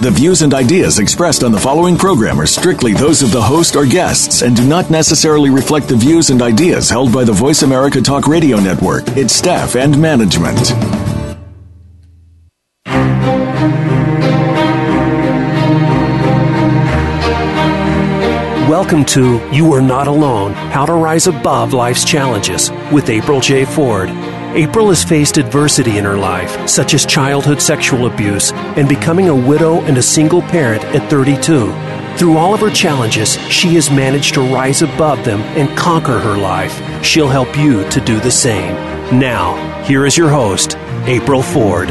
The views and ideas expressed on the following program are strictly those of the host or guests and do not necessarily reflect the views and ideas held by the Voice America Talk Radio Network, its staff, and management. Welcome to You Are Not Alone How to Rise Above Life's Challenges with April J. Ford. April has faced adversity in her life, such as childhood sexual abuse and becoming a widow and a single parent at 32. Through all of her challenges, she has managed to rise above them and conquer her life. She'll help you to do the same. Now, here is your host, April Ford.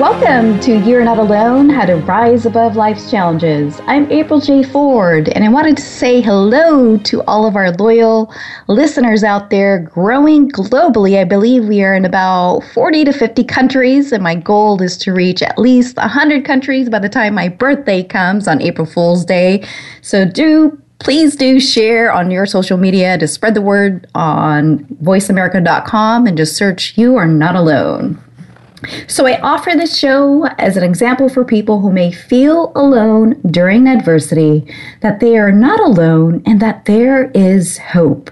Welcome to You're Not Alone How to Rise Above Life's Challenges. I'm April J. Ford, and I wanted to say hello to all of our loyal listeners out there growing globally. I believe we are in about 40 to 50 countries, and my goal is to reach at least 100 countries by the time my birthday comes on April Fool's Day. So do please do share on your social media to spread the word on voiceamerica.com and just search You Are Not Alone. So I offer this show as an example for people who may feel alone during adversity, that they are not alone and that there is hope.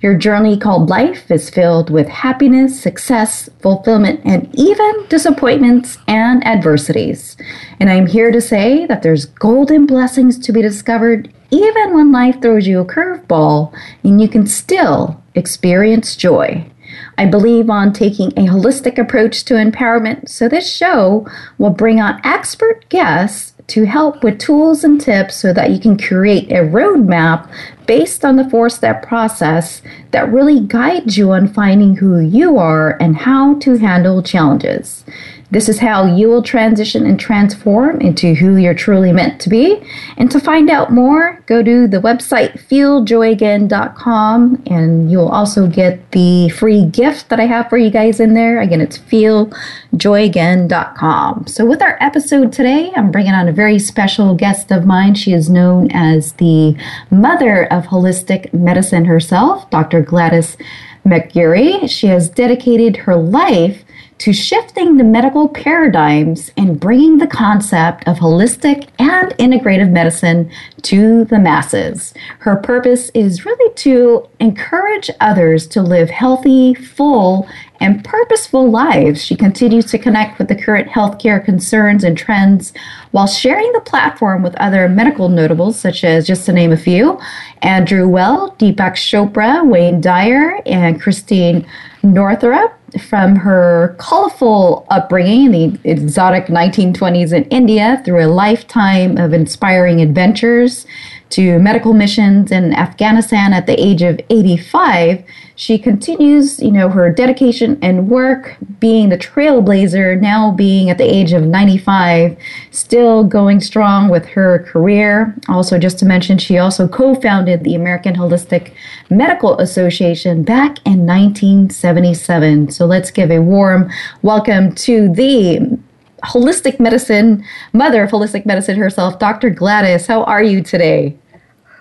Your journey called life is filled with happiness, success, fulfillment, and even disappointments and adversities. And I'm here to say that there's golden blessings to be discovered even when life throws you a curveball and you can still experience joy. I believe on taking a holistic approach to empowerment, so this show will bring on expert guests to help with tools and tips so that you can create a roadmap based on the four step process that really guides you on finding who you are and how to handle challenges. This is how you will transition and transform into who you're truly meant to be. And to find out more, go to the website feeljoyagain.com and you'll also get the free gift that I have for you guys in there. Again, it's feeljoyagain.com. So, with our episode today, I'm bringing on a very special guest of mine. She is known as the mother of holistic medicine herself, Dr. Gladys McGarey. She has dedicated her life to shifting the medical paradigms and bringing the concept of holistic and integrative medicine to the masses. Her purpose is really to encourage others to live healthy, full, and purposeful lives. She continues to connect with the current healthcare concerns and trends while sharing the platform with other medical notables, such as, just to name a few, Andrew Weil, Deepak Chopra, Wayne Dyer, and Christine Northrup from her colorful upbringing in the exotic 1920s in India through a lifetime of inspiring adventures to medical missions in Afghanistan at the age of 85, she continues, you know, her dedication and work being the trailblazer, now being at the age of 95, still going strong with her career. Also, just to mention, she also co-founded the American Holistic Medical Association back in 1977. So let's give a warm welcome to the holistic medicine, mother of holistic medicine herself, Dr. Gladys. How are you today?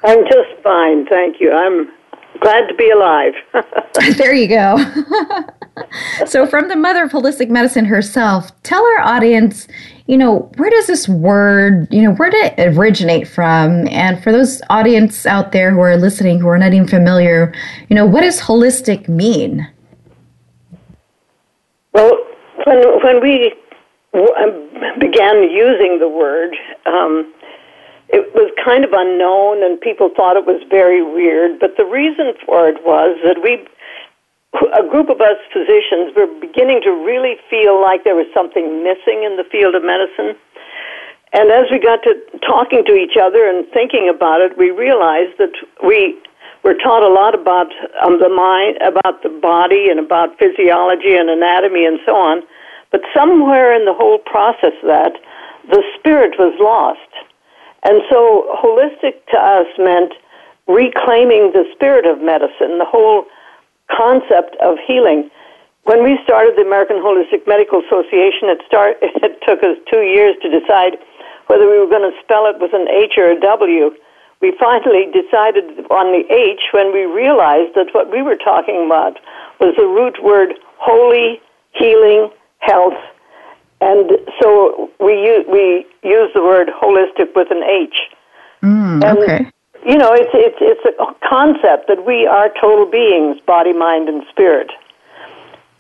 I'm just fine, thank you. I'm glad to be alive. there you go. so, from the mother of holistic medicine herself, tell our audience, you know, where does this word, you know, where did it originate from? And for those audience out there who are listening who are not even familiar, you know, what does holistic mean? Well, when when we um, began using the word. Um, it was kind of unknown and people thought it was very weird, but the reason for it was that we, a group of us physicians, were beginning to really feel like there was something missing in the field of medicine. And as we got to talking to each other and thinking about it, we realized that we were taught a lot about um, the mind, about the body, and about physiology and anatomy and so on. But somewhere in the whole process that, the spirit was lost. And so holistic to us meant reclaiming the spirit of medicine, the whole concept of healing. when we started the American Holistic Medical Association, it, start, it took us two years to decide whether we were going to spell it with an H or a W. We finally decided on the H when we realized that what we were talking about was the root word holy, healing, health, and so we use, we use the word holistic with an H. Mm, and, okay. You know, it's it's it's a concept that we are total beings, body, mind, and spirit.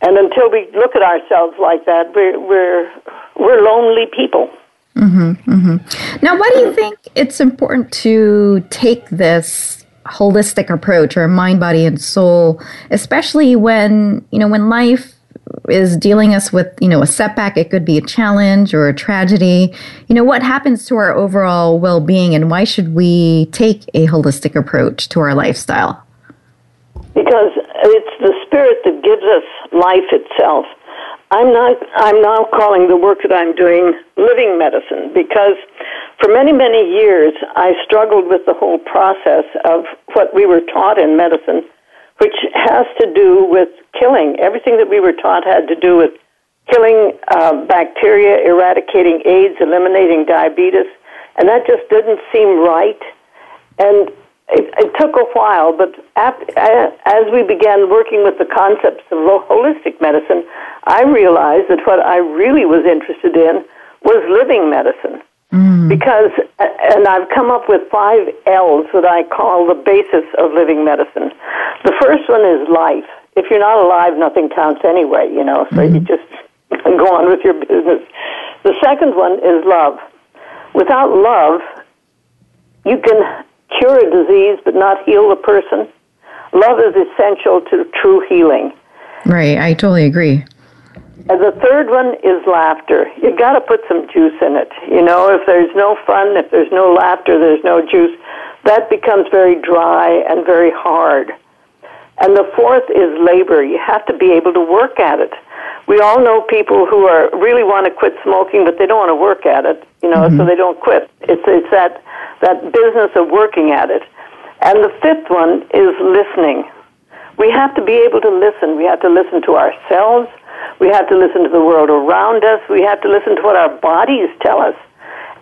And until we look at ourselves like that, we're we're we're lonely people. Mm-hmm, mm-hmm. Now, why do you think it's important to take this holistic approach, or mind, body, and soul, especially when you know when life is dealing us with you know a setback. It could be a challenge or a tragedy. You know what happens to our overall well-being and why should we take a holistic approach to our lifestyle? Because it's the spirit that gives us life itself. I'm not i'm now calling the work that i'm doing living medicine because for many many years i struggled with the whole process of what we were taught in medicine which has to do with killing. Everything that we were taught had to do with killing uh, bacteria, eradicating AIDS, eliminating diabetes, and that just didn't seem right. And it, it took a while, but after, as we began working with the concepts of holistic medicine, I realized that what I really was interested in was living medicine. Mm. Because, and I've come up with five L's that I call the basis of living medicine. The first one is life. If you're not alive, nothing counts anyway, you know, so mm-hmm. you just go on with your business. The second one is love. Without love, you can cure a disease but not heal the person. Love is essential to true healing. Right, I totally agree. And the third one is laughter. You got to put some juice in it. You know, if there's no fun, if there's no laughter, there's no juice. That becomes very dry and very hard. And the fourth is labor. You have to be able to work at it. We all know people who are really want to quit smoking, but they don't want to work at it. You know, mm-hmm. so they don't quit. It's it's that that business of working at it. And the fifth one is listening. We have to be able to listen. We have to listen to ourselves. We have to listen to the world around us. We have to listen to what our bodies tell us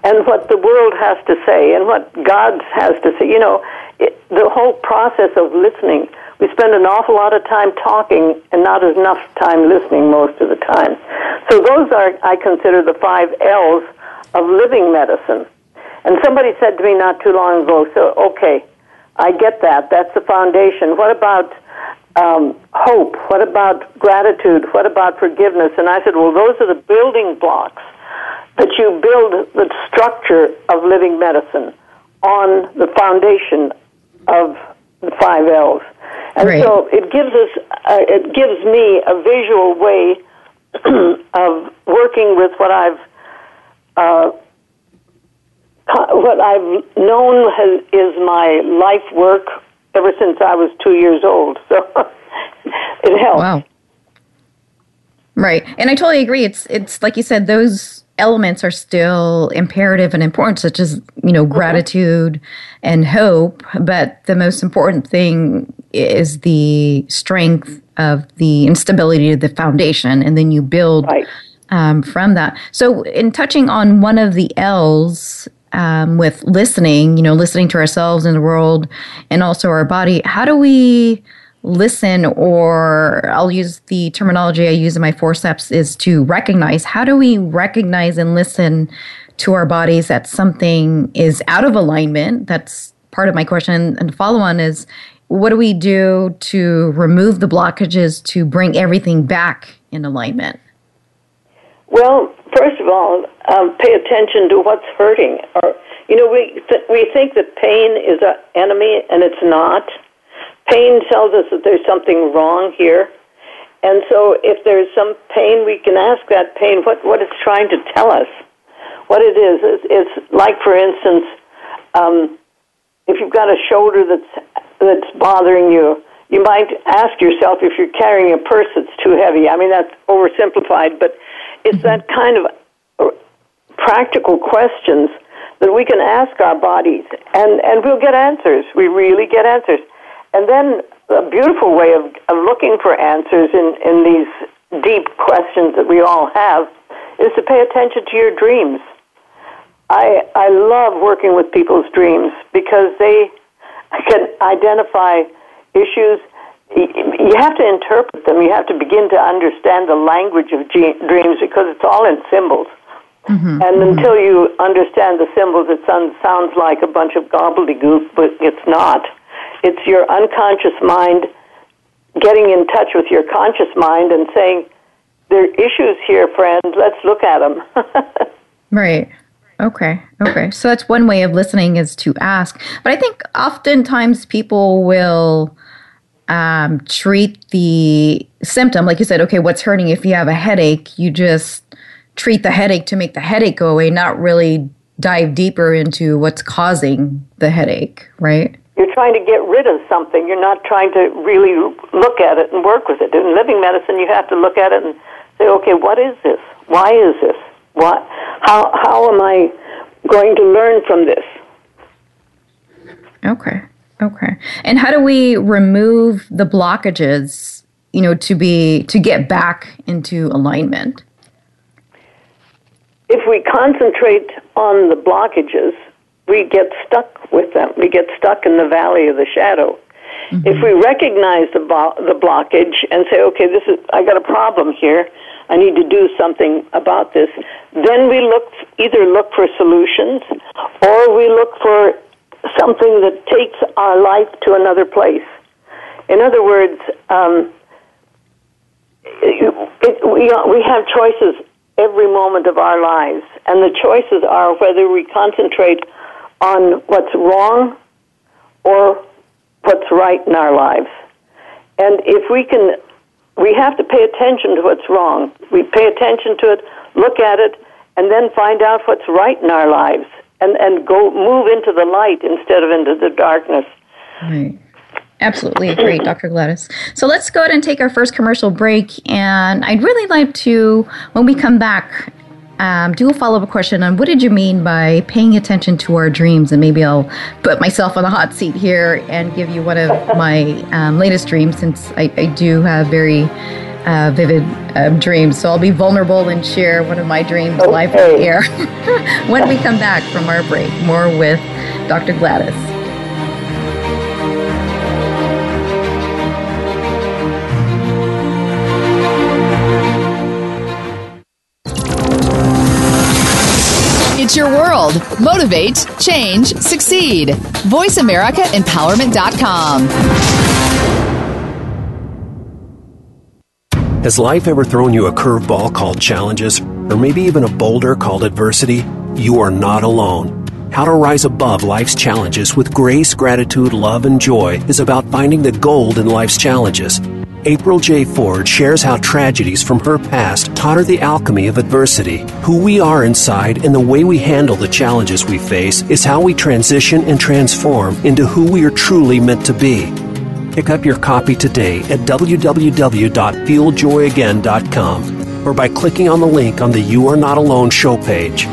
and what the world has to say and what God has to say. You know, it, the whole process of listening. We spend an awful lot of time talking and not enough time listening most of the time. So those are, I consider, the five L's of living medicine. And somebody said to me not too long ago, so, okay, I get that. That's the foundation. What about um, hope? What about gratitude? What about forgiveness? And I said, well, those are the building blocks that you build the structure of living medicine on the foundation of the five L's. And right. so it gives us, uh, it gives me a visual way of working with what I've, uh, what I've known has, is my life work ever since I was two years old. So it helps. Wow. Right, and I totally agree. It's it's like you said; those elements are still imperative and important, such as you know mm-hmm. gratitude and hope. But the most important thing is the strength of the instability of the foundation, and then you build right. um, from that. So, in touching on one of the L's, um, with listening, you know, listening to ourselves and the world and also our body, how do we listen, or I'll use the terminology I use in my four steps is to recognize. How do we recognize and listen to our bodies that something is out of alignment? That's part of my question. And the follow on is what do we do to remove the blockages to bring everything back in alignment? Well, first of all, um, pay attention to what's hurting. Or you know, we th- we think that pain is an enemy, and it's not. Pain tells us that there's something wrong here, and so if there's some pain, we can ask that pain what what it's trying to tell us. What it is, it's, it's like, for instance, um, if you've got a shoulder that's that's bothering you, you might ask yourself if you're carrying a purse that's too heavy. I mean, that's oversimplified, but it's that kind of uh, practical questions that we can ask our bodies, and, and we'll get answers. We really get answers. And then a beautiful way of, of looking for answers in, in these deep questions that we all have is to pay attention to your dreams. I I love working with people's dreams because they can identify issues. You have to interpret them. You have to begin to understand the language of dreams because it's all in symbols. Mm-hmm. And mm-hmm. until you understand the symbols, it sounds, sounds like a bunch of gobbledygook, but it's not. It's your unconscious mind getting in touch with your conscious mind and saying, there are issues here, friend. Let's look at them. right. Okay. Okay. So that's one way of listening is to ask. But I think oftentimes people will um, treat the symptom, like you said, okay, what's hurting? If you have a headache, you just treat the headache to make the headache go away, not really dive deeper into what's causing the headache, right? You're trying to get rid of something. You're not trying to really look at it and work with it. In living medicine, you have to look at it and say, okay, what is this? Why is this? What? How how am I going to learn from this? Okay. Okay. And how do we remove the blockages, you know, to be to get back into alignment? if we concentrate on the blockages, we get stuck with them. We get stuck in the valley of the shadow. Mm-hmm. If we recognize the, bo- the blockage and say, okay, this is, I got a problem here, I need to do something about this, then we look, either look for solutions or we look for something that takes our life to another place. In other words, um, it, it, we, we have choices every moment of our lives. And the choices are whether we concentrate on what's wrong or what's right in our lives. And if we can, we have to pay attention to what's wrong. We pay attention to it, look at it, and then find out what's right in our lives and, and go move into the light instead of into the darkness. Right. Absolutely agree, Dr. Gladys. So let's go ahead and take our first commercial break. And I'd really like to, when we come back, um, do a follow up question on what did you mean by paying attention to our dreams? And maybe I'll put myself on the hot seat here and give you one of my um, latest dreams since I, I do have very uh, vivid um, dreams. So I'll be vulnerable and share one of my dreams okay. live on the air when we come back from our break. More with Dr. Gladys. It's your world. Motivate, change, succeed. VoiceAmericaEmpowerment.com. Has life ever thrown you a curveball called challenges, or maybe even a boulder called adversity? You are not alone. How to rise above life's challenges with grace, gratitude, love, and joy is about finding the gold in life's challenges. April J. Ford shares how tragedies from her past taught her the alchemy of adversity. Who we are inside and the way we handle the challenges we face is how we transition and transform into who we are truly meant to be. Pick up your copy today at www.feeljoyagain.com or by clicking on the link on the You Are Not Alone show page.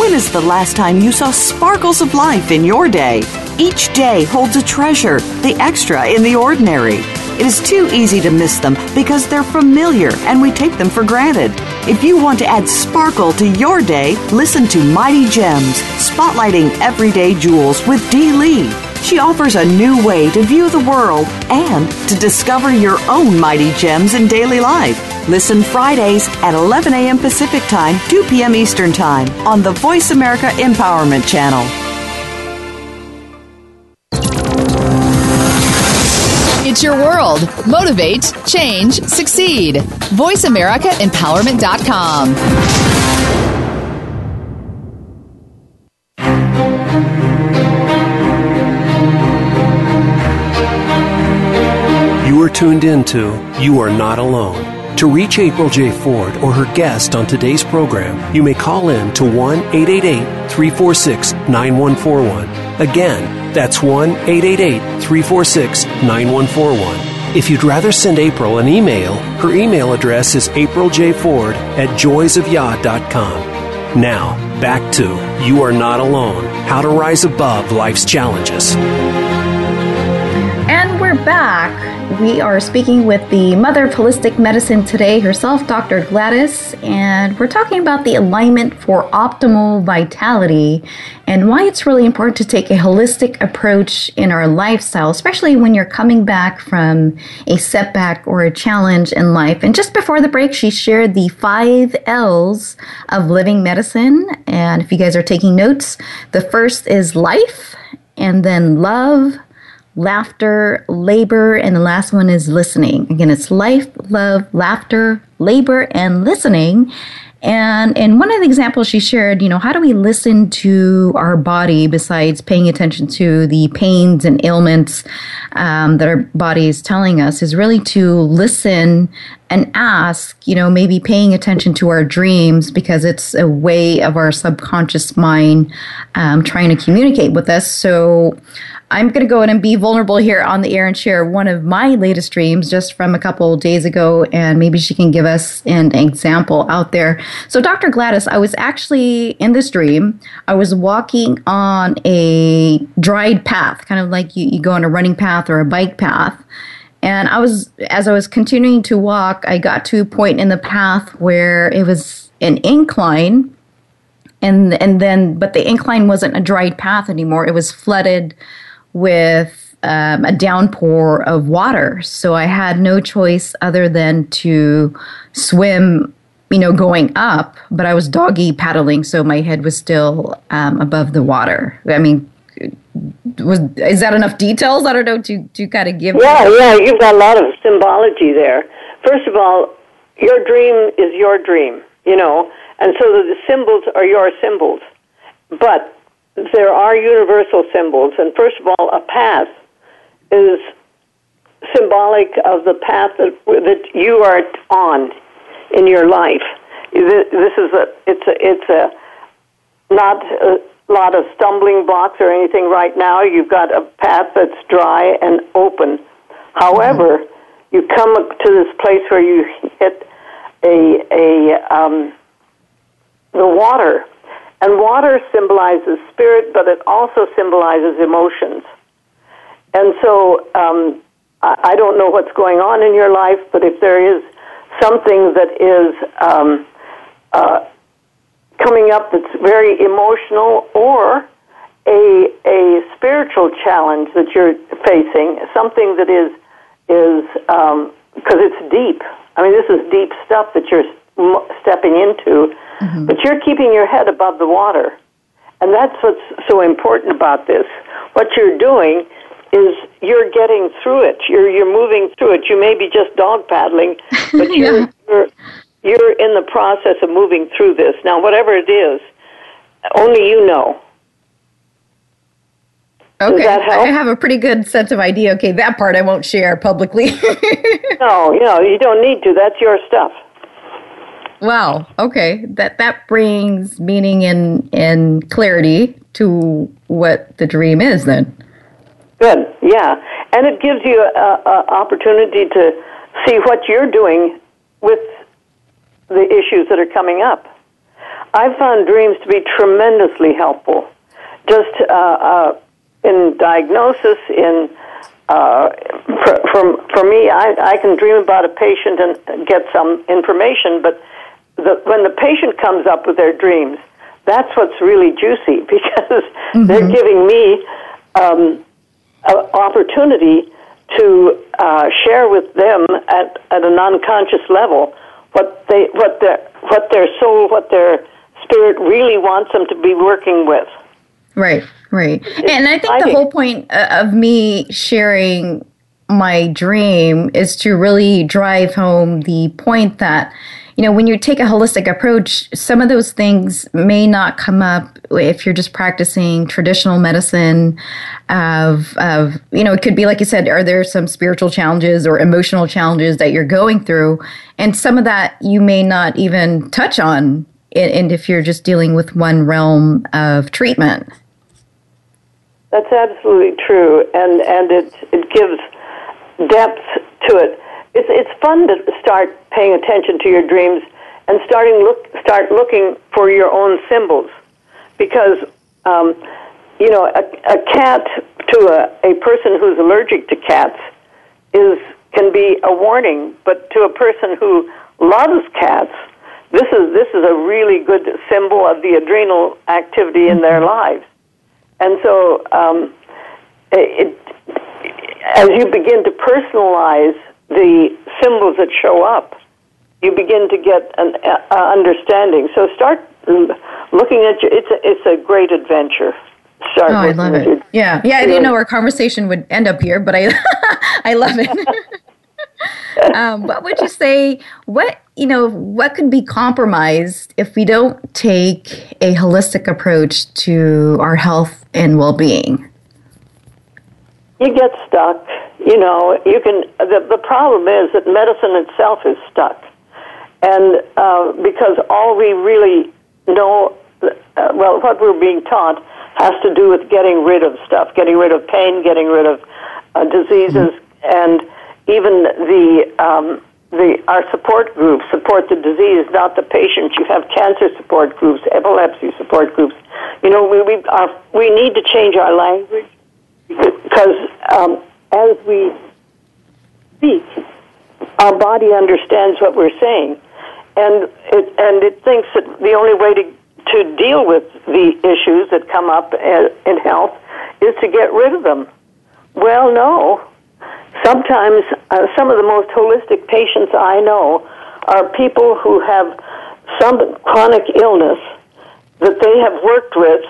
When is the last time you saw sparkles of life in your day? Each day holds a treasure, the extra in the ordinary. It is too easy to miss them because they're familiar and we take them for granted. If you want to add sparkle to your day, listen to Mighty Gems, spotlighting everyday jewels with Dee Lee. She offers a new way to view the world and to discover your own mighty gems in daily life. Listen Fridays at 11 a.m. Pacific Time, 2 p.m. Eastern Time on the Voice America Empowerment Channel. It's your world. Motivate, change, succeed. VoiceAmericaEmpowerment.com. tuned into You Are Not Alone. To reach April J. Ford or her guest on today's program, you may call in to 1 888 346 9141. Again, that's 1 888 346 9141. If you'd rather send April an email, her email address is apriljford at joysofyah.com. Now, back to You Are Not Alone How to Rise Above Life's Challenges. And we're back. We are speaking with the mother of holistic medicine today, herself, Dr. Gladys, and we're talking about the alignment for optimal vitality and why it's really important to take a holistic approach in our lifestyle, especially when you're coming back from a setback or a challenge in life. And just before the break, she shared the five L's of living medicine. And if you guys are taking notes, the first is life, and then love laughter, labor, and the last one is listening. Again, it's life, love, laughter, labor, and listening. And in one of the examples she shared, you know, how do we listen to our body besides paying attention to the pains and ailments um, that our body is telling us? Is really to listen and ask, you know, maybe paying attention to our dreams because it's a way of our subconscious mind um, trying to communicate with us. So, I'm going to go in and be vulnerable here on the air and share one of my latest dreams just from a couple days ago, and maybe she can give us an example out there. So, Dr. Gladys, I was actually in this dream. I was walking on a dried path, kind of like you, you go on a running path or a bike path. And I was, as I was continuing to walk, I got to a point in the path where it was an incline and and then but the incline wasn't a dried path anymore it was flooded with um, a downpour of water. So I had no choice other than to swim, you know, going up, but I was doggy paddling, so my head was still um, above the water. I mean, was is that enough details? I don't know to to kind of give. Yeah, yeah, you've got a lot of symbology there. First of all, your dream is your dream, you know, and so the symbols are your symbols. But there are universal symbols, and first of all, a path is symbolic of the path that, that you are on in your life. This is a it's a it's a not a lot of stumbling blocks or anything right now. You've got a path that's dry and open. However, mm-hmm. you come to this place where you hit a a um, the water and water symbolizes spirit, but it also symbolizes emotions. And so um, I, I don't know what's going on in your life, but if there is something that is um, uh, coming up that's very emotional or a, a spiritual challenge that you're facing, something that is is because um, it's deep. I mean, this is deep stuff that you're stepping into, mm-hmm. but you're keeping your head above the water. And that's what's so important about this. What you're doing is you're getting through it. You're you're moving through it. You may be just dog paddling, but you're yeah. you're you're in the process of moving through this. Now, whatever it is, only you know. Okay, I have a pretty good sense of idea. Okay, that part I won't share publicly. no, you know, you don't need to. That's your stuff. Wow. Okay. That that brings meaning and and clarity to what the dream is. Then. Good. Yeah, and it gives you an opportunity to see what you're doing with the issues that are coming up. I've found dreams to be tremendously helpful, just uh, uh, in diagnosis, in uh, for, for, for me, I, I can dream about a patient and get some information, but the, when the patient comes up with their dreams, that's what's really juicy because mm-hmm. they're giving me um, an opportunity to uh, share with them at, at an unconscious level what they what their what their soul what their spirit really wants them to be working with. Right, right, it's and I think exciting. the whole point uh, of me sharing my dream is to really drive home the point that you know, when you take a holistic approach, some of those things may not come up if you're just practicing traditional medicine. Of, of you know, it could be like you said, are there some spiritual challenges or emotional challenges that you're going through, and some of that you may not even touch on, and if you're just dealing with one realm of treatment. That's absolutely true, and and it it gives depth to it it's it's fun to start paying attention to your dreams and starting look start looking for your own symbols because um, you know a, a cat to a, a person who's allergic to cats is can be a warning, but to a person who loves cats, this is this is a really good symbol of the adrenal activity in their lives. And so, um, it, as you begin to personalize the symbols that show up, you begin to get an uh, understanding. So start looking at your. It's a, it's a great adventure. Start oh, I love it. Yeah, yeah. I didn't know our conversation would end up here, but I I love it. um, what would you say? What you know? What could be compromised if we don't take a holistic approach to our health and well-being? You get stuck. You know, you can. The, the problem is that medicine itself is stuck, and uh, because all we really know, uh, well, what we're being taught has to do with getting rid of stuff, getting rid of pain, getting rid of uh, diseases, mm-hmm. and even the um, the our support groups support the disease, not the patient. You have cancer support groups, epilepsy support groups. You know, we we are we need to change our language because um, as we speak, our body understands what we're saying, and it and it thinks that the only way to to deal with the issues that come up uh, in health is to get rid of them. Well, no Sometimes, uh, some of the most holistic patients I know are people who have some chronic illness that they have worked with,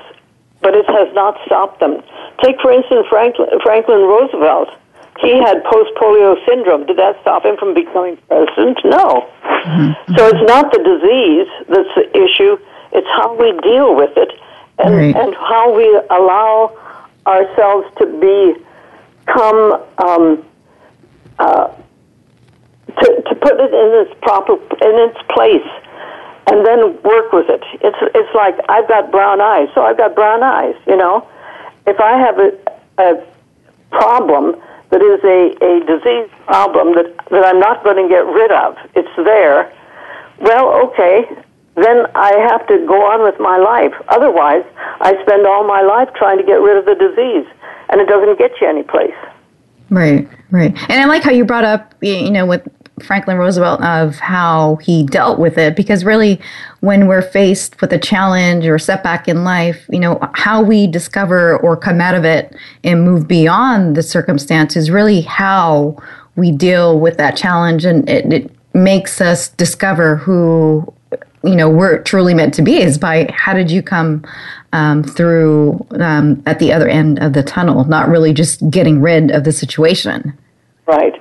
but it has not stopped them. Take, for instance, Franklin, Franklin Roosevelt. He had post polio syndrome. Did that stop him from becoming president? No. Mm-hmm. So it's not the disease that's the issue, it's how we deal with it and, right. and how we allow ourselves to become um, uh, to, to put it in its proper in its place and then work with it. It's it's like I've got brown eyes, so I've got brown eyes. You know, if I have a, a problem that is a, a disease problem that that I'm not going to get rid of, it's there. Well, okay, then I have to go on with my life. Otherwise, I spend all my life trying to get rid of the disease, and it doesn't get you anyplace. Right, right. And I like how you brought up, you know, with Franklin Roosevelt of how he dealt with it because really when we're faced with a challenge or setback in life, you know, how we discover or come out of it and move beyond the circumstance is really how we deal with that challenge. And it, it makes us discover who you know we're truly meant to be is by how did you come um, through um, at the other end of the tunnel not really just getting rid of the situation. Right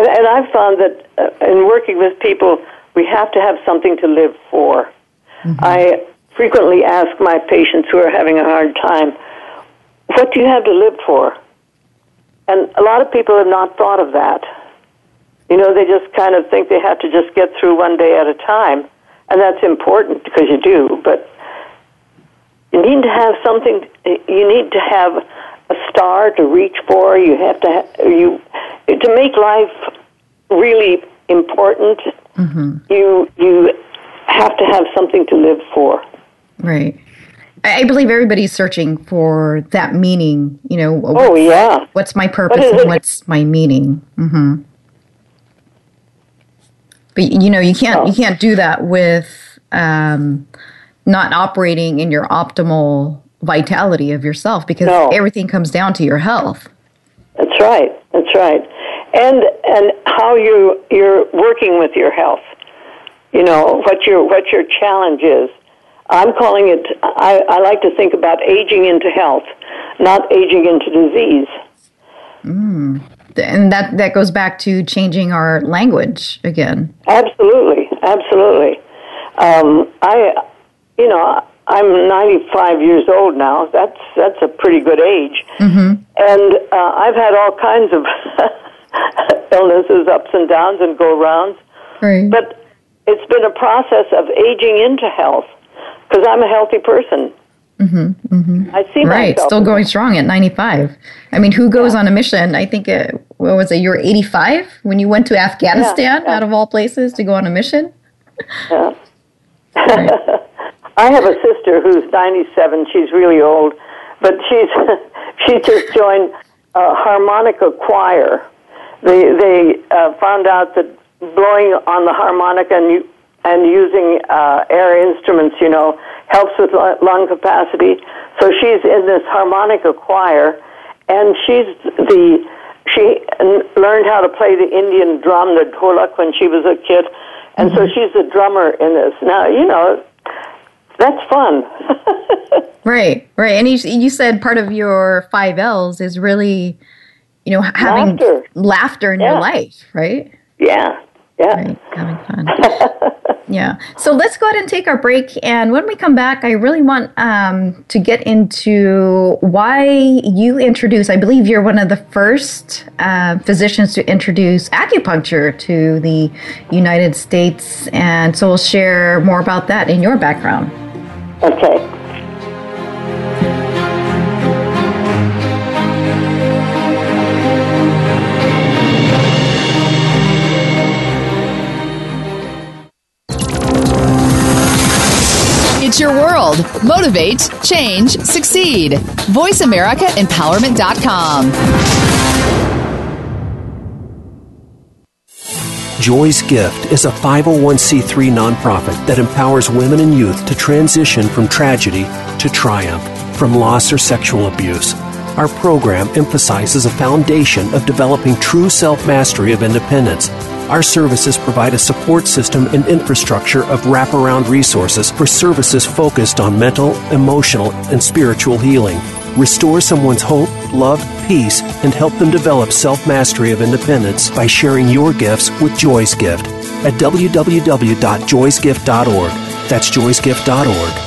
and, and i've found that uh, in working with people we have to have something to live for mm-hmm. i frequently ask my patients who are having a hard time what do you have to live for and a lot of people have not thought of that you know they just kind of think they have to just get through one day at a time and that's important because you do. But you need to have something. You need to have a star to reach for. You have to ha- you to make life really important. Mm-hmm. You you have to have something to live for. Right. I believe everybody's searching for that meaning. You know. Oh yeah. What's my purpose what and what's my meaning? Mm-hmm. But you know, you can't oh. you can't do that with um, not operating in your optimal vitality of yourself because no. everything comes down to your health. That's right. That's right. And and how you you're working with your health. You know what your what your challenge is. I'm calling it. I, I like to think about aging into health, not aging into disease. Mm and that that goes back to changing our language again. Absolutely, absolutely. Um, I, you know, I'm 95 years old now. That's that's a pretty good age, mm-hmm. and uh, I've had all kinds of illnesses, ups and downs, and go rounds. Right. But it's been a process of aging into health because I'm a healthy person. Mm-hmm, mm-hmm. I see right, still going strong at 95. I mean, who goes yeah. on a mission? I think it, what was it? You were 85 when you went to Afghanistan, yeah, yeah. out of all places, to go on a mission. Yeah. right. I have a sister who's 97. She's really old, but she's she just joined a harmonica choir they they uh, found out that blowing on the harmonica and and using uh, air instruments, you know, helps with lung capacity. So she's in this harmonica choir, and she's the she learned how to play the Indian drum, the dholak, when she was a kid, and mm-hmm. so she's the drummer in this. Now, you know, that's fun. right, right. And you, you said part of your five L's is really, you know, having laughter, laughter in yeah. your life, right? Yeah, yeah. Right, having fun. yeah. So let's go ahead and take our break. And when we come back, I really want um, to get into why you introduce, I believe you're one of the first uh, physicians to introduce acupuncture to the United States. And so we'll share more about that in your background. Okay. Your world. Motivate, change, succeed. VoiceAmericaEmpowerment.com. Joy's Gift is a 501c3 nonprofit that empowers women and youth to transition from tragedy to triumph, from loss or sexual abuse. Our program emphasizes a foundation of developing true self mastery of independence our services provide a support system and infrastructure of wraparound resources for services focused on mental, emotional, and spiritual healing. Restore someone's hope, love, peace, and help them develop self mastery of independence by sharing your gifts with Joy's Gift at www.joysgift.org. That's joysgift.org.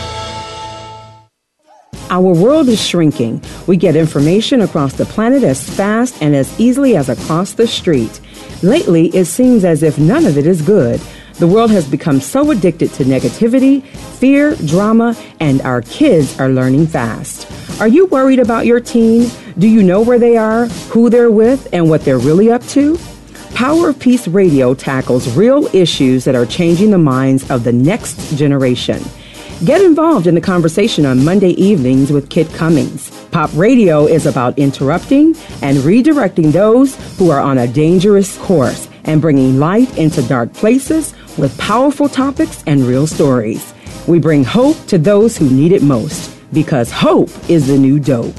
Our world is shrinking. We get information across the planet as fast and as easily as across the street. Lately, it seems as if none of it is good. The world has become so addicted to negativity, fear, drama, and our kids are learning fast. Are you worried about your teen? Do you know where they are, who they're with, and what they're really up to? Power of Peace Radio tackles real issues that are changing the minds of the next generation. Get involved in the conversation on Monday evenings with Kit Cummings. Pop radio is about interrupting and redirecting those who are on a dangerous course and bringing light into dark places with powerful topics and real stories. We bring hope to those who need it most because hope is the new dope.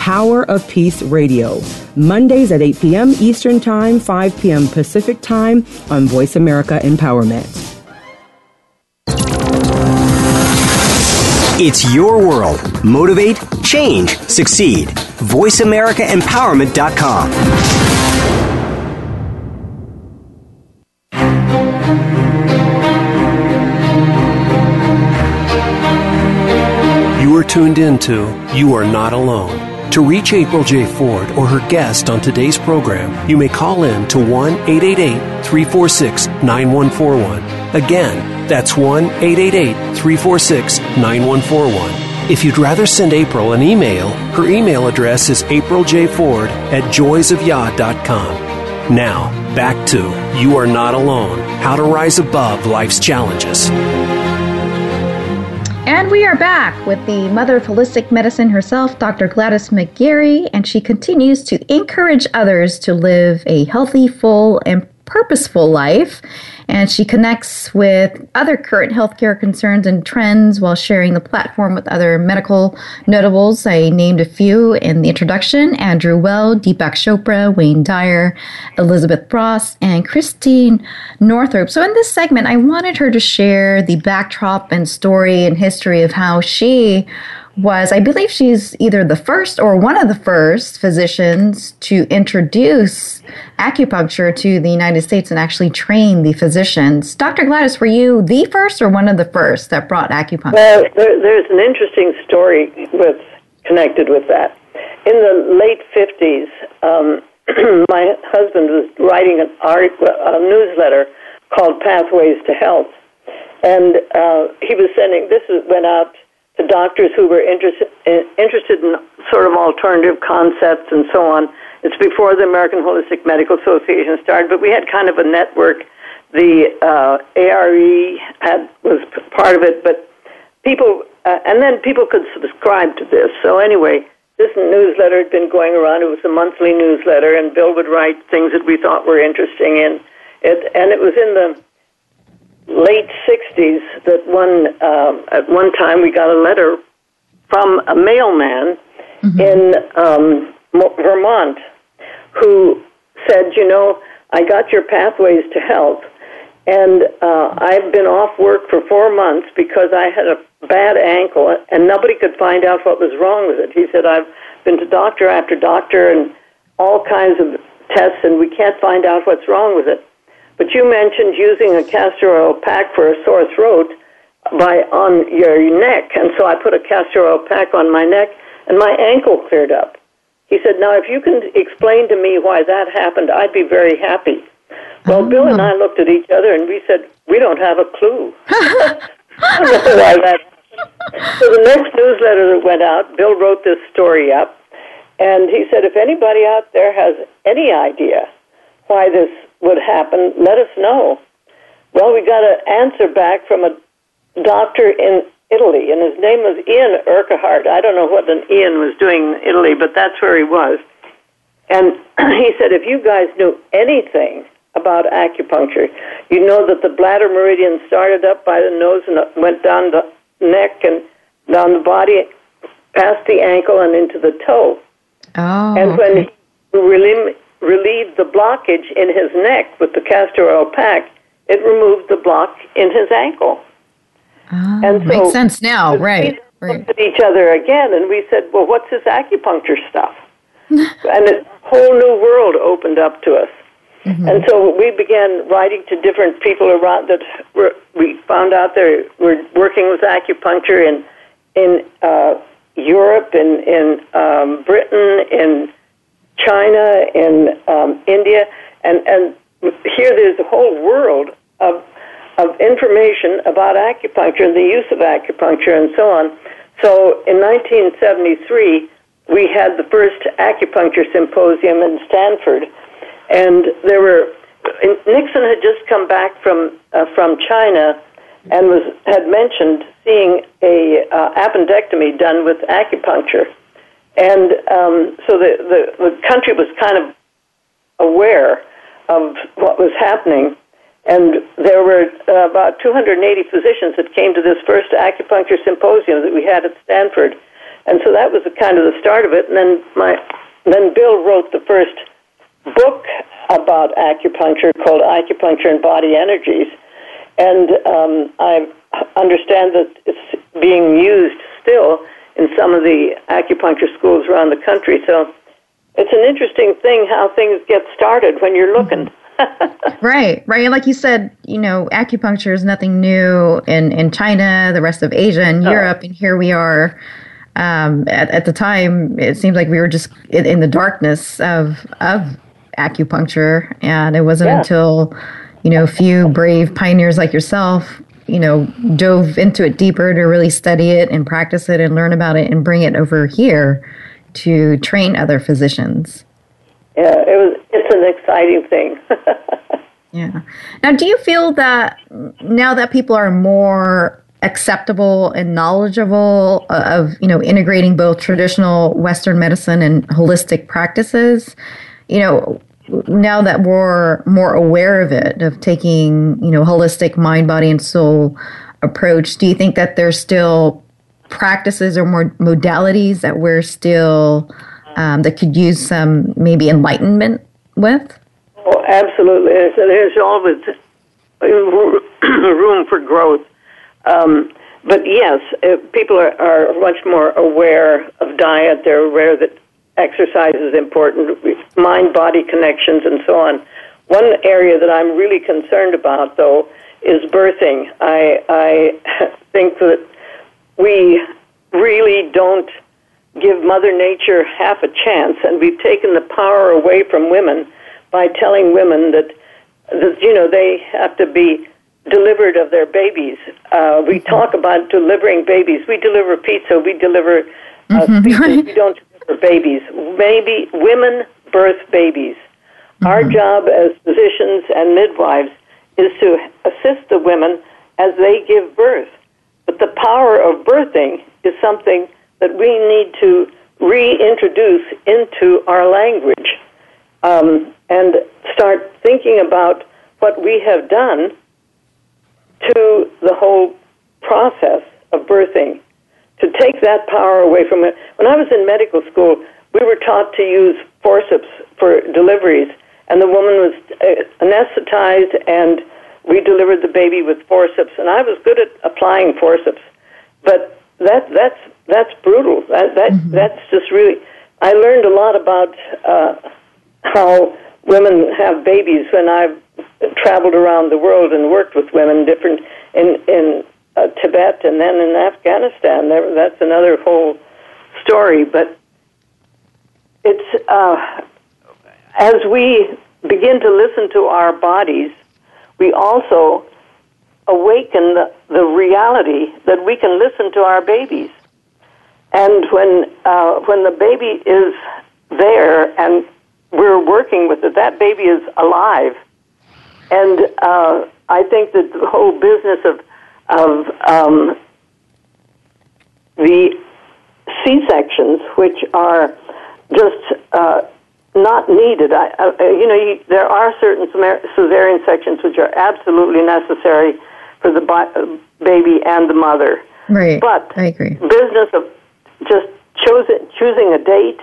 Power of Peace Radio, Mondays at 8 p.m. Eastern Time, 5 p.m. Pacific Time on Voice America Empowerment. It's your world. Motivate, change, succeed. VoiceAmericaEmpowerment.com. You are tuned into You Are Not Alone. To reach April J. Ford or her guest on today's program, you may call in to 1 888 346 9141. Again, that's 1 888 346 9141. If you'd rather send April an email, her email address is apriljford at joysofyah.com. Now, back to You Are Not Alone How to Rise Above Life's Challenges. And we are back with the mother of holistic medicine herself, Dr. Gladys McGarey, and she continues to encourage others to live a healthy, full, and purposeful life. And she connects with other current healthcare concerns and trends while sharing the platform with other medical notables. I named a few in the introduction Andrew Well, Deepak Chopra, Wayne Dyer, Elizabeth Bross, and Christine Northrup. So, in this segment, I wanted her to share the backdrop and story and history of how she was I believe she's either the first or one of the first physicians to introduce acupuncture to the United States and actually train the physicians. Dr. Gladys, were you the first or one of the first that brought acupuncture? Well, there, there's an interesting story with connected with that. In the late 50s, um, my husband was writing an article, a newsletter called Pathways to Health. And uh, he was sending, this went out doctors who were interested interested in sort of alternative concepts and so on. It's before the American Holistic Medical Association started, but we had kind of a network. The uh, ARE had was part of it, but people uh, and then people could subscribe to this. So anyway, this newsletter had been going around. It was a monthly newsletter, and Bill would write things that we thought were interesting in it. And it was in the late 60s that one, um, at one time we got a letter from a mailman mm-hmm. in um, Vermont who said, you know, I got your pathways to health, and uh, I've been off work for four months because I had a bad ankle, and nobody could find out what was wrong with it. He said, I've been to doctor after doctor and all kinds of tests, and we can't find out what's wrong with it. But you mentioned using a castor oil pack for a sore throat by on your neck, and so I put a castor oil pack on my neck, and my ankle cleared up. He said, "Now, if you can explain to me why that happened, I'd be very happy." Well, oh. Bill and I looked at each other, and we said, "We don't have a clue." I don't know why that. So the next newsletter that went out, Bill wrote this story up, and he said, "If anybody out there has any idea why this would happen, let us know. Well, we got an answer back from a doctor in Italy, and his name was Ian Urquhart. I don't know what an Ian was doing in Italy, but that's where he was. And he said, if you guys knew anything about acupuncture, you know that the bladder meridian started up by the nose and went down the neck and down the body, past the ankle and into the toe. Oh, and when he really relieved the blockage in his neck with the castor oil pack, it removed the block in his ankle. Oh, and so makes sense now, right? We right. looked at each other again, and we said, "Well, what's this acupuncture stuff?" and a whole new world opened up to us. Mm-hmm. And so we began writing to different people around that were, we found out they were working with acupuncture in in uh, Europe, in in um, Britain, in China, in um, India, and, and here there's a whole world of, of information about acupuncture and the use of acupuncture and so on. So in 1973, we had the first acupuncture symposium in Stanford, and there were Nixon had just come back from uh, from China and was had mentioned seeing a uh, appendectomy done with acupuncture and um, so the, the, the country was kind of aware of what was happening. And there were uh, about 280 physicians that came to this first acupuncture symposium that we had at Stanford. And so that was the kind of the start of it. And then my, then Bill wrote the first book about acupuncture called Acupuncture and Body Energies. And um, I understand that it's being used still in some of the acupuncture schools around the country. So it's an interesting thing how things get started when you're looking. right, right. And like you said, you know, acupuncture is nothing new in, in China, the rest of Asia, and oh. Europe, and here we are. Um, at, at the time, it seemed like we were just in, in the darkness of of acupuncture, and it wasn't yeah. until you know a few brave pioneers like yourself you know, dove into it deeper to really study it and practice it and learn about it and bring it over here to train other physicians. Yeah, it was. It's an exciting thing. yeah. Now, do you feel that now that people are more acceptable and knowledgeable uh, of you know integrating both traditional Western medicine and holistic practices, you know, now that we're more aware of it, of taking, you know, holistic mind, body, and soul approach, do you think that there's still practices or more modalities that we're still um, that could use some maybe enlightenment with? Oh, absolutely. There's always room for growth. Um, but yes, people are, are much more aware of diet. They're aware that exercise is important, mind body connections, and so on. One area that I'm really concerned about, though, is birthing. I, I think that we really don't give Mother Nature half a chance, and we've taken the power away from women by telling women that, that you know, they have to be delivered of their babies. Uh, we talk about delivering babies. We deliver pizza. We deliver uh, mm-hmm. We don't for babies. Maybe women birth babies. Mm-hmm. Our job as physicians and midwives is to assist the women as they give birth. But the power of birthing is something that we need to reintroduce into our language um, and start thinking about what we have done to the whole process of birthing. To take that power away from it. When I was in medical school, we were taught to use forceps for deliveries, and the woman was uh, anesthetized, and we delivered the baby with forceps. And I was good at applying forceps, but that that's that's brutal. That that mm-hmm. that's just really. I learned a lot about uh, how women have babies when I've traveled around the world and worked with women different in in uh, Tibet and then in Afghanistan. There, that's another whole story. But it's uh, as we begin to listen to our bodies, we also awaken the, the reality that we can listen to our babies. And when uh, when the baby is there and we're working with it, that baby is alive. And uh, I think that the whole business of of um, the C sections, which are just uh, not needed. I, uh, you know, you, there are certain cesarean sections which are absolutely necessary for the bi- baby and the mother. Right. But I agree. Business of just choosing choosing a date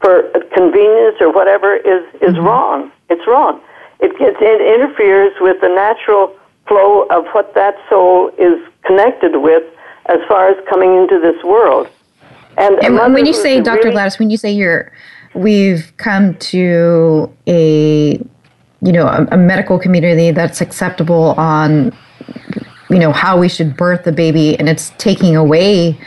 for convenience or whatever is is mm-hmm. wrong. It's wrong. It gets it interferes with the natural flow of what that soul is connected with as far as coming into this world. And, and when you say, Dr. Really, Gladys, when you say you're, we've come to a, you know, a, a medical community that's acceptable on, you know, how we should birth a baby, and it's taking away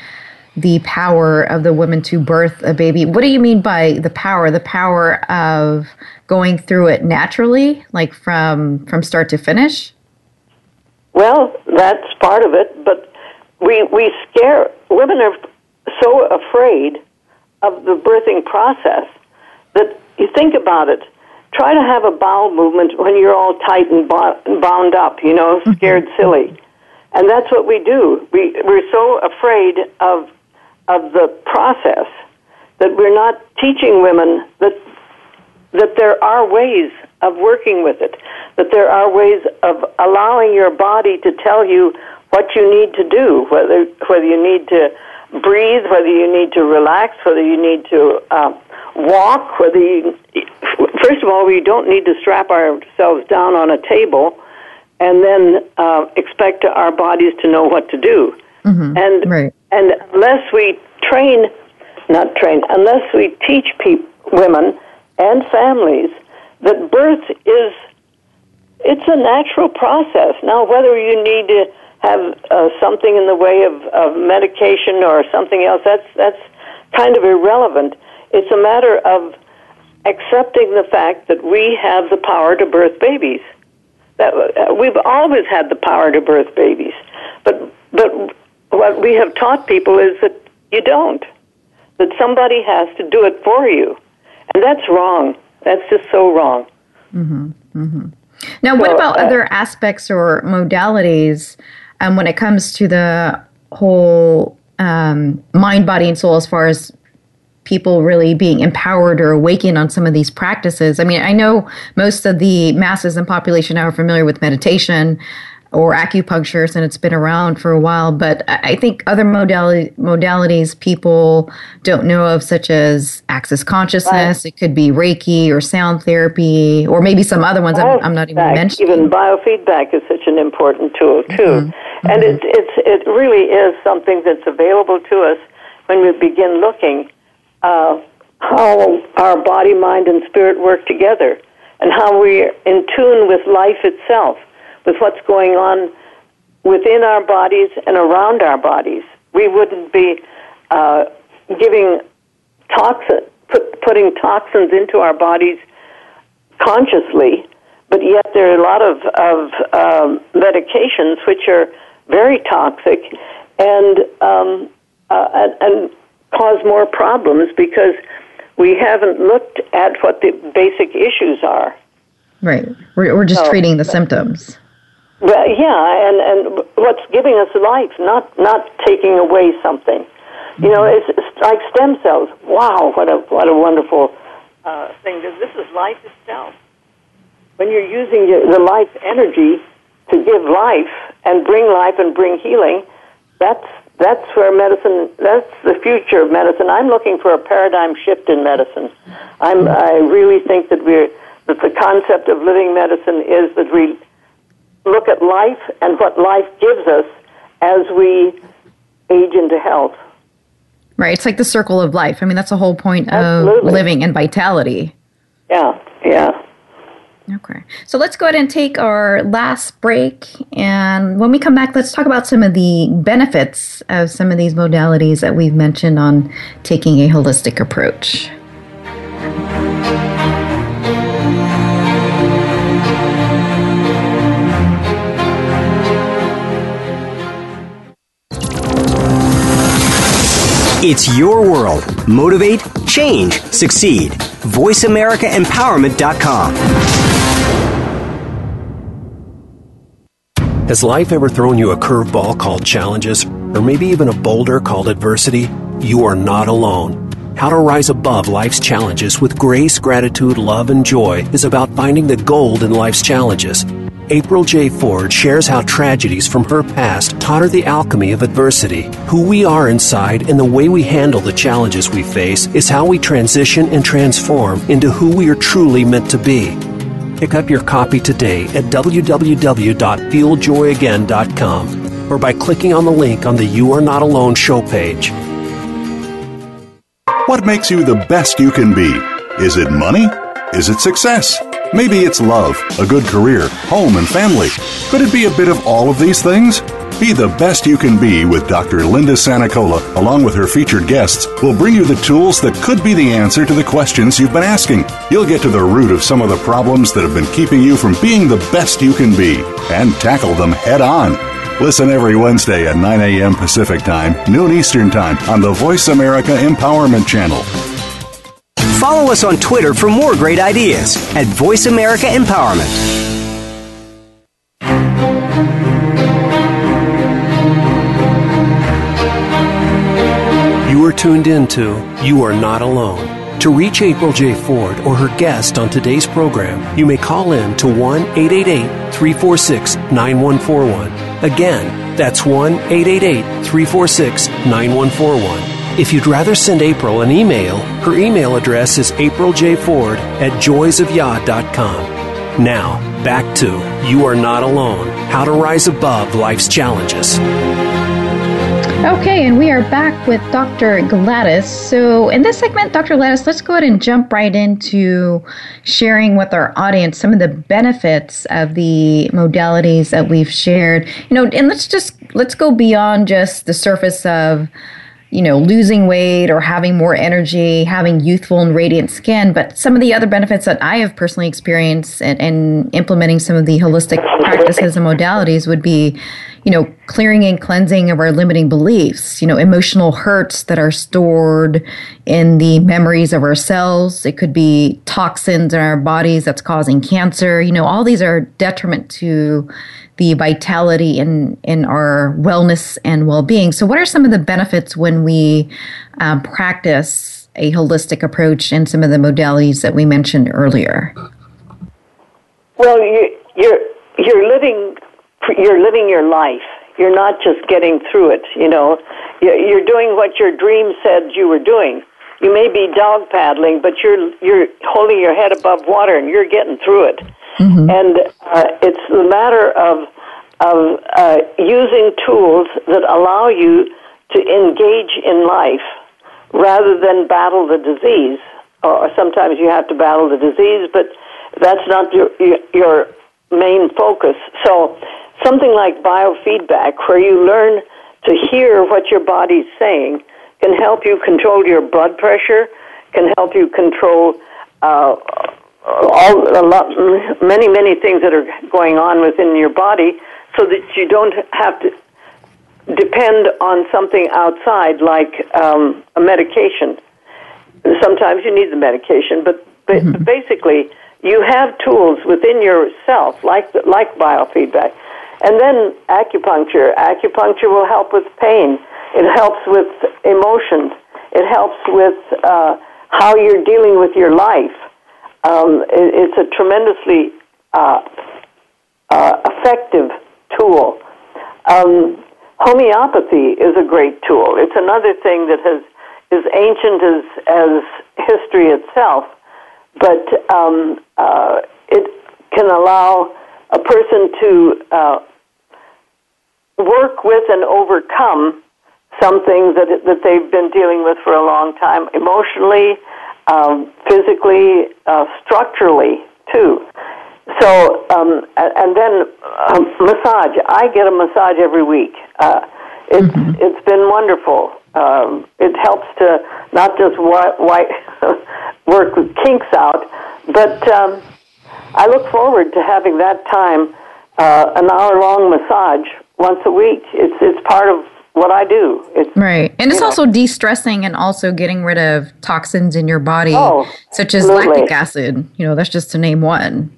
the power of the woman to birth a baby. What do you mean by the power? The power of going through it naturally, like from from start to finish? Well, that's part of it, but we we scare women are so afraid of the birthing process that you think about it. Try to have a bowel movement when you're all tight and bound up, you know, mm-hmm. scared silly. And that's what we do. We, we're so afraid of, of the process that we're not teaching women that, that there are ways of working with it, that there are ways of allowing your body to tell you what you need to do, whether, whether you need to breathe, whether you need to relax, whether you need to uh, walk, whether you, first of all, we don't need to strap ourselves down on a table and then uh, expect our bodies to know what to do. Mm-hmm. And right. and unless we train, not train, unless we teach people, women and families that birth is it's a natural process. Now, whether you need to have uh, something in the way of, of medication or something else, that's that's kind of irrelevant. It's a matter of accepting the fact that we have the power to birth babies. That uh, we've always had the power to birth babies, but but what we have taught people is that you don't. That somebody has to do it for you, and that's wrong. That's just so wrong. Mm-hmm. Mm-hmm. Now, what about uh, other aspects or modalities um, when it comes to the whole um, mind, body, and soul as far as people really being empowered or awakened on some of these practices. I mean, I know most of the masses and population are familiar with meditation or acupuncture and it's been around for a while, but I think other modality, modalities people don't know of, such as access consciousness. Right. It could be Reiki or sound therapy, or maybe some other ones I'm, I'm, not even mentioning. Even biofeedback is such an important tool too. Mm-hmm. And mm-hmm. it, it's, it really is something that's available to us when we begin looking uh, how our body, mind, and spirit work together and how we're in tune with life itself, with what's going on within our bodies and around our bodies. We wouldn't be uh, giving toxin, put, putting toxins into our bodies consciously, but yet there are a lot of, of um, medications which are very toxic, and um, uh, and, and cause more problems because we haven't looked at what the basic issues are. Right. We're, we're just so, treating the symptoms. Well, yeah, and, and what's giving us life, not not taking away something. You know, it's, it's like stem cells. Wow, what a what a wonderful uh, thing. This is life itself. When you're using your, the life energy to give life and bring life and bring healing, that's that's where medicine. That's the future of medicine. I'm looking for a paradigm shift in medicine. I'm. I really think that we're that the concept of living medicine is that we look at life and what life gives us as we age into health. Right. It's like the circle of life. I mean, that's the whole point Absolutely. of living and vitality. Yeah. Yeah. Okay. So let's go ahead and take our last break. And when we come back, let's talk about some of the benefits of some of these modalities that we've mentioned on taking a holistic approach. It's your world. Motivate, change, succeed. VoiceAmericaEmpowerment.com. Has life ever thrown you a curveball called challenges, or maybe even a boulder called adversity? You are not alone. How to rise above life's challenges with grace, gratitude, love, and joy is about finding the gold in life's challenges. April J. Ford shares how tragedies from her past taught her the alchemy of adversity. Who we are inside and the way we handle the challenges we face is how we transition and transform into who we are truly meant to be. Pick up your copy today at www.feeljoyagain.com or by clicking on the link on the You Are Not Alone show page. What makes you the best you can be? Is it money? Is it success? Maybe it's love, a good career, home, and family. Could it be a bit of all of these things? Be the best you can be with Dr. Linda Sanicola, along with her featured guests, will bring you the tools that could be the answer to the questions you've been asking. You'll get to the root of some of the problems that have been keeping you from being the best you can be and tackle them head on. Listen every Wednesday at 9 a.m. Pacific Time, noon Eastern Time on the Voice America Empowerment Channel. Follow us on Twitter for more great ideas at Voice America Empowerment. You are tuned into You Are Not Alone. To reach April J. Ford or her guest on today's program, you may call in to 1 888 346 9141. Again, that's 1 888 346 9141. If you'd rather send April an email, her email address is apriljford at joysofyah.com. Now, back to You Are Not Alone How to Rise Above Life's Challenges. Okay, and we are back with Dr. Gladys. So, in this segment, Dr. Gladys, let's go ahead and jump right into sharing with our audience some of the benefits of the modalities that we've shared. You know, and let's just let's go beyond just the surface of you know, losing weight or having more energy, having youthful and radiant skin. But some of the other benefits that I have personally experienced and, and implementing some of the holistic practices and modalities would be, you know, clearing and cleansing of our limiting beliefs, you know, emotional hurts that are stored in the memories of ourselves. It could be toxins in our bodies that's causing cancer. You know, all these are detriment to the vitality in in our wellness and well-being. So, what are some of the benefits when we um, practice a holistic approach and some of the modalities that we mentioned earlier? Well, you, you're you're living you're living your life. You're not just getting through it. You know, you're doing what your dream said you were doing. You may be dog paddling, but you're you're holding your head above water and you're getting through it. Mm-hmm. And uh, it's the matter of of uh, using tools that allow you to engage in life rather than battle the disease. Or sometimes you have to battle the disease, but that's not your your main focus. So something like biofeedback, where you learn to hear what your body's saying, can help you control your blood pressure, can help you control uh, all a lot, many many things that are going on within your body, so that you don't have to depend on something outside like um, a medication. Sometimes you need the medication, but, mm-hmm. basically you have tools within yourself, like like biofeedback, and then acupuncture. Acupuncture will help with pain. It helps with emotions. It helps with uh, how you're dealing with your life. Um, it, it's a tremendously uh, uh, effective tool. Um, homeopathy is a great tool. It's another thing that has is ancient as as history itself, but um, uh, it can allow a person to uh, work with and overcome some things that that they've been dealing with for a long time, emotionally, um, physically, uh, structurally too. So, um, and then um, massage. I get a massage every week. Uh, it's mm-hmm. it's been wonderful. Um, it helps to not just wi- wi- work with kinks out, but um, I look forward to having that time, uh, an hour long massage once a week. It's it's part of what I do. It's, right, and it's know. also de-stressing and also getting rid of toxins in your body, oh, such as absolutely. lactic acid. You know, that's just to name one.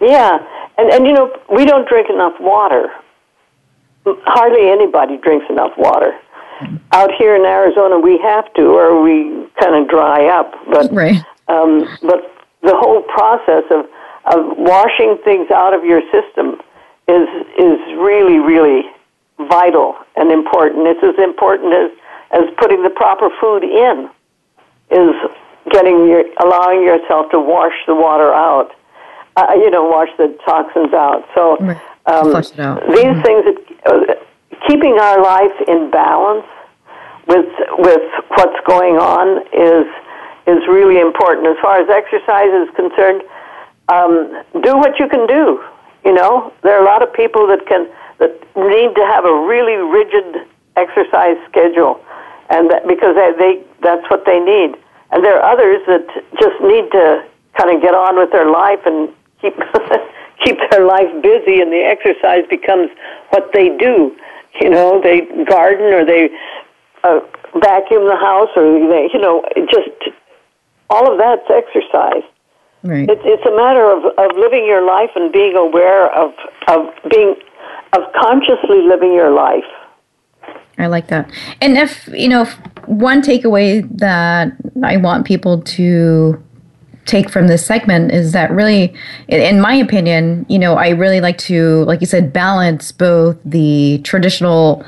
Yeah, and and you know we don't drink enough water. Hardly anybody drinks enough water. Out here in Arizona, we have to, or we kind of dry up. But right. um, but the whole process of of washing things out of your system is is really really vital and important. It's as important as as putting the proper food in. Is getting your allowing yourself to wash the water out uh, you know, wash the toxins out. So um, out. these mm-hmm. things, uh, keeping our life in balance with with what's going on is is really important. As far as exercise is concerned, um, do what you can do. You know, there are a lot of people that can that need to have a really rigid exercise schedule, and that, because they, they that's what they need. And there are others that just need to kind of get on with their life and keep keep their life busy, and the exercise becomes what they do. You know, they garden or they uh, vacuum the house, or they, you know, just all of that's exercise. Right. It's it's a matter of of living your life and being aware of of being of consciously living your life. I like that. And if you know, one takeaway that I want people to take from this segment is that really, in my opinion, you know, I really like to, like you said, balance both the traditional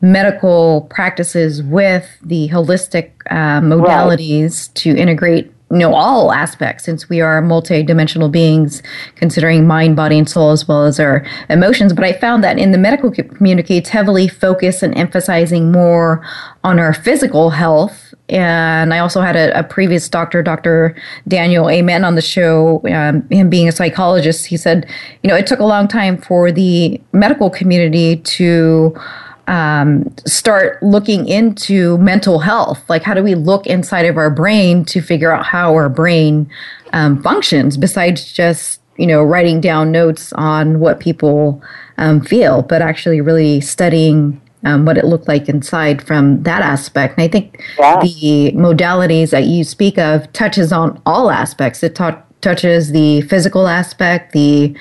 medical practices with the holistic uh, modalities right. to integrate know all aspects since we are multi-dimensional beings considering mind body and soul as well as our emotions but i found that in the medical community it's heavily focused and emphasizing more on our physical health and I also had a, a, previous doctor, Dr. Daniel Amen, on the show. Um, him being a psychologist, he said, you know, it took a long time for the medical community to um, start looking into mental health. Like, how do we look inside of our brain to figure out how our brain um, functions besides just, you know, writing down notes on what people um, feel, but actually really studying um, what it looked like inside from that aspect. And I think yeah. the modalities that you speak of touches on all aspects. It touches the physical aspect, the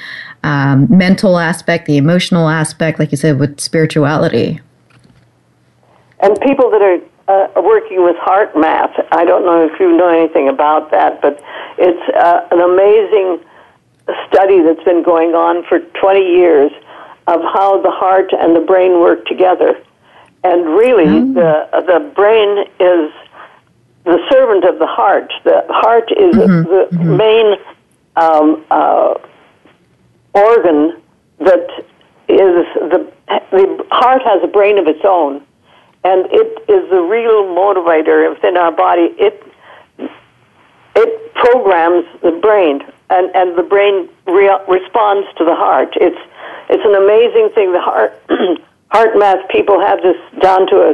um, mental aspect, the emotional aspect, like you said, with spirituality. And people that are uh, working with HeartMath, I don't know if you know anything about that, but it's uh, an amazing study that's been going on for 20 years of how the heart and the brain work together. And really, mm. the, the brain is the servant of the heart. The heart is mm-hmm. the mm-hmm. main um, uh, organ that is the the heart has a brain of its own, and it is the real motivator within our body. It it programs the brain, and and the brain re- responds to the heart. It's it's an amazing thing. The heart HeartMath people have this down to a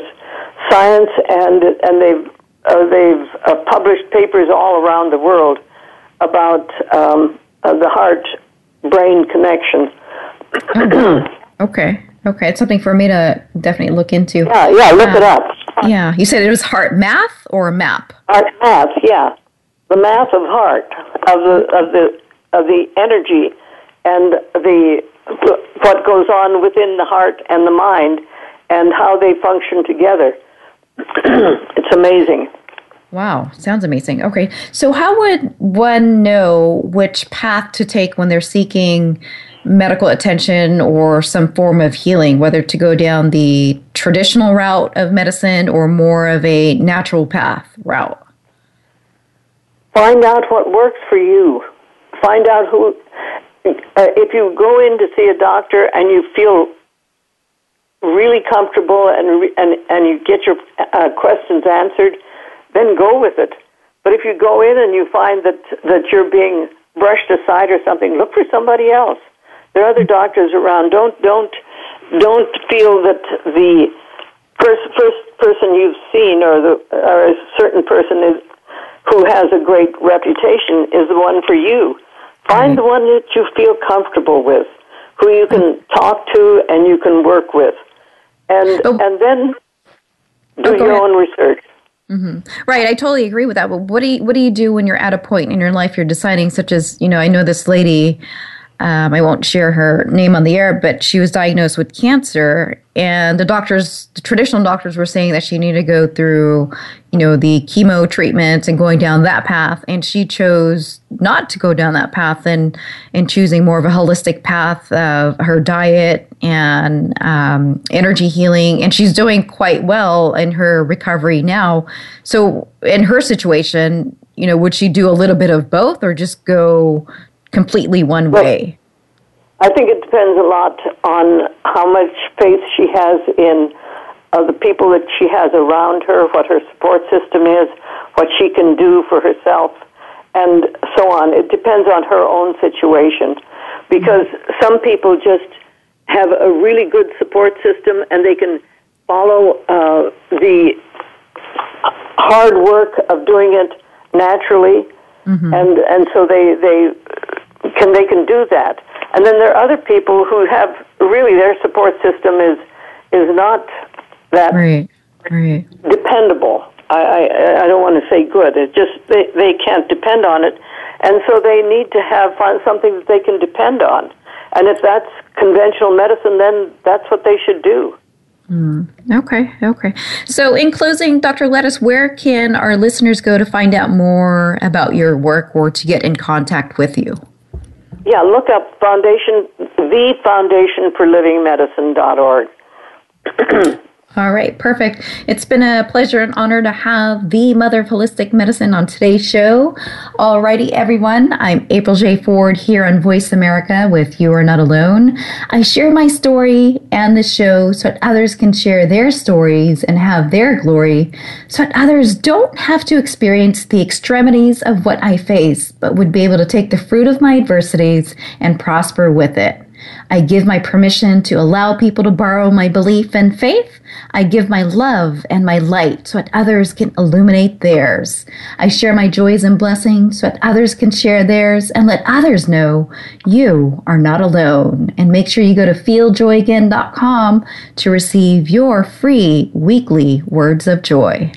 science, and and they've uh, they've uh, published papers all around the world about um, uh, the heart brain connection. okay. Okay, it's something for me to definitely look into. Yeah, yeah, look it up. Yeah, you said it was heart math or map? Heart math, yeah, the math of heart of the of the of the energy and the what goes on within the heart and the mind, and how they function together. it's amazing. Wow, sounds amazing. Okay, so how would one know which path to take when they're seeking medical attention or some form of healing, whether to go down the traditional route of medicine or more of a natural path route? Find out what works for you. Find out who, uh, if you go in to see a doctor and you feel really comfortable and, and, and you get your uh, questions answered, then go with it. But if you go in and you find that, that you're being brushed aside or something, look for somebody else. There are other doctors around. Don't don't don't feel that the first first person you've seen or the or a certain person is who has a great reputation is the one for you. Find mm-hmm. the one that you feel comfortable with, who you can mm-hmm. talk to and you can work with, and oh. and then oh, do oh, your ahead. own research. Mm-hmm. Right, I totally agree with that. But what do you what do you do when you're at a point in your life you're deciding, such as you know, I know this lady um, I won't share her name on the air, but she was diagnosed with cancer, and the doctors, the traditional doctors, were saying that she needed to go through, you know, the chemo treatments and going down that path, and she chose not to go down that path and and choosing more of a holistic path of her diet and um, energy healing, and she's doing quite well in her recovery now. So, in her situation, you know, would she do a little bit of both, or just go completely one well, way? I think it depends a lot on how much faith she has in uh, the people that she has around her, what her support system is, what she can do for herself, and so on. It depends on her own situation because mm-hmm. some people just have a really good support system and they can follow uh, the hard work of doing it naturally. Mm-hmm. And and so they they can they can do that. And then there are other people who have really their support system is is not that right. Right. dependable. I, I I don't want to say good. It just they they can't depend on it, and so they need to have find something that they can depend on. And if that's conventional medicine, then that's what they should do. Mm, okay, okay. So, in closing, Dr. Gladys, where can our listeners go to find out more about your work or to get in contact with you? Yeah, look up Foundation, the Foundation for Living Medicine.org. All right, perfect. It's been a pleasure and honor to have the mother of holistic medicine on today's show. Alrighty, everyone. I'm April J. Ford here on Voice America with You Are Not Alone. I share my story and the show so that others can share their stories and have their glory, so that others don't have to experience the extremities of what I face, but would be able to take the fruit of my adversities and prosper with it. I give my permission to allow people to borrow my belief and faith. I give my love and my light so that others can illuminate theirs. I share my joys and blessings so that others can share theirs and let others know you are not alone. And make sure you go to feeljoyagain.com to receive your free weekly words of joy.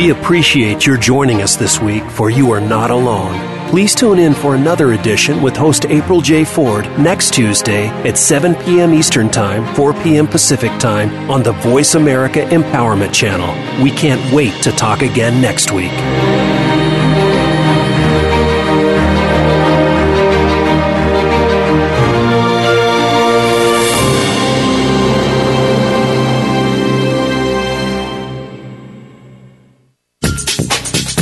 We appreciate your joining us this week for You Are Not Alone. Please tune in for another edition with host April J. Ford next Tuesday at 7 p.m. Eastern Time, 4 p.m. Pacific Time on the Voice America Empowerment Channel. We can't wait to talk again next week.